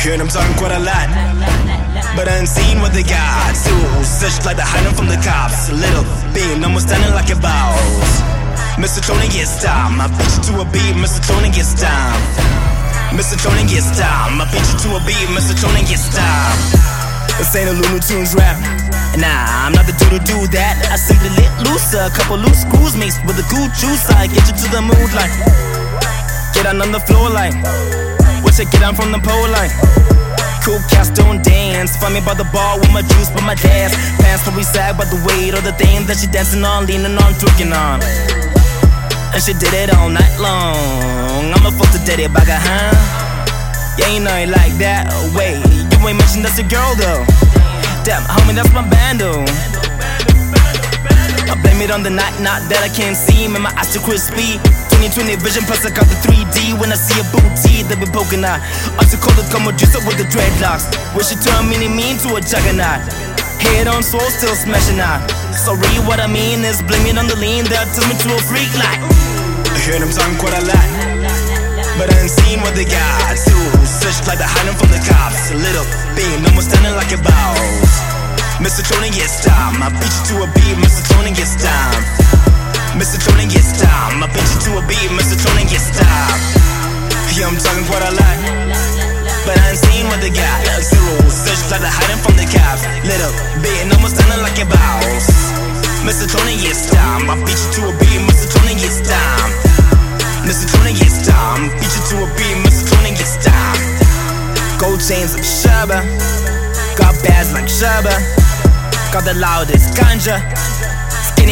heard them talking quite a lot, but I ain't seen what they got. So, such like they're hiding from the cops. A little bit, almost standing like a boss. Mr. Tony gets down, I beat you to a beat. Mr. Tony gets down. Mr. Tony gets down, I beat you to a beat. Mr. Tony gets down. This ain't a Looney Tunes rap. Nah, I'm not the dude to do that. I simply let loose a couple loose screws mixed with a cool juice. I get you to the mood like, get on the floor like, you get on from the pole line. Cool cats don't dance. Find me by the bar with my juice, but my dance. Pants probably sag by the weight of the thing that she dancing on, leaning on, twerking on. And she did it all night long. I'ma fuck the daddy bagger, huh? Yeah, know you like that. Wait, you ain't mentioned that's a girl though. Damn, homie, that's my bando. I blame it on the night, not that I can't see. Man, my eyes too crispy. 2020 vision, plus I got the 3D. When I see a booty, they be poking out. I too cold to come up with the dreadlocks. Wish it turn mini mean to a juggernaut. Head on soul, still smashing out. Sorry, what I mean is blaming on the lean that turns me to a freak like. I hear them talking quite a lot. But I ain't seen what they got. Too such like they're hiding from the cops. A little beam, almost standing like a boss. Mr. Tony gets down. I beat you to a beat. Mr. Tony gets down. Mr. Tony gets down. I beat you to a beat. Mr. Tony gets down. Yeah, I'm talking quite a lot. But I ain't seen what they got. Zero, such like they're hiding from the cops. Little bit, almost standing like a boss. Mr. Tony gets down. I beat you to a beat. Mr. Gets down. Mr. Tony gets down. Beat you to a beat. Mr. Tony gets down. Gold chains Shabba. Got bags like Shabba. Got the loudest ganja.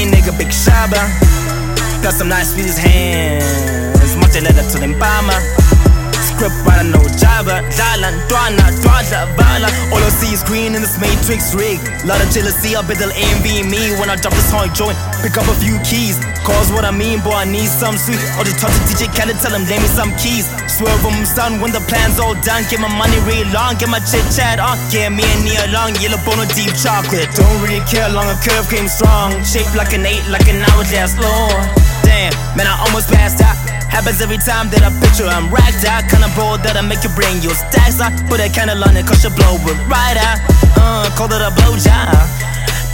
Skinny nigga, big Shabba. Got some nice with his hands. Much letter to them Script writer, no Java. Dalan, Dwana, Dwaja, Vala. All I see is green in this matrix rig. Lot of jealousy, I bet they'll envy me when I drop this hard joint. Pick up a few keys. Cause what I mean, boy, I need some sweet. Or just talk to DJ Khaled, tell him, lend me some keys. Swerve them, son, when the plan's all done. Get my money real long, get my chit chat on. Get me a near long, yellow bone deep chocolate. Don't really care, long a curve came strong. Shaped like an eight, like an hourglass, Lord. Damn, man, I almost passed out. Happens every time that I picture I'm racked out. Kinda bold that I make you bring your stacks out. Put a candle on it, cause you blow it right out. Uh, call it a blowjob.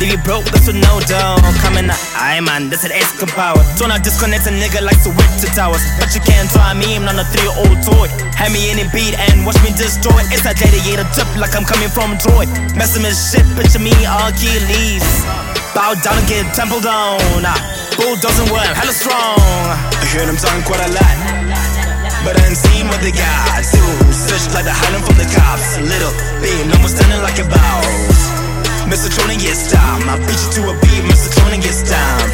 Leave you broke, that's with no dough. Coming out, aye man, that's an X power. Don't I disconnect a nigga like to whip to towers. But you can't try me, I'm not a three old toy. Hand me any beat and watch me destroy. It's a gladiator tip like I'm coming from Troy. Messing with shit, picture me, Achilles. Bow down and get templed on. Nah, bulldozing worm, hella strong. I hear them talking quite a lot. But I ain't seen what they got. So, such like they're hiding from the cops. Little bit, almost standing like a boss. Mr. Tony gets down. I beat you to a beat. Mr. Tony gets down.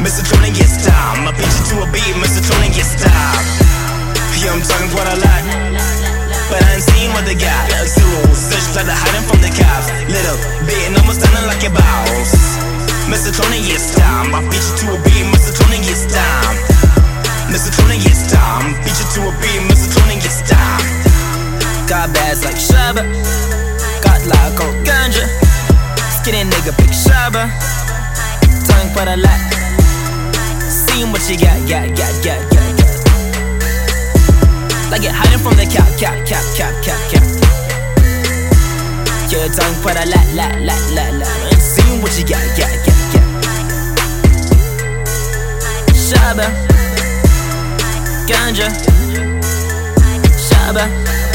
Mr. Tony gets down. I beat you to a beat. Mr. Tony gets down. Yeah, I'm talking quite a lot. But I ain't seen what they got. So, such like they're hiding from the cops. Little bit, almost standing like a boss. Mr. Tony gets down. I beat you to a beat. Mr. Tony gets down. Mr. Tony gets down. Beat you to a beat. Mr. Tony gets down. Got bags like Shabba. Got like old ganja. Skinny nigga, big Shabba. Talking quite a lot. Seeing what you got, got, got, got, got, got. Like it hiding from the cap, cap, cap, cap, cap, cap. You're talking quite a lot, lot, lot, lot, lot. And seeing what you got, got, got, got. Shabba. Ganja. Shabba.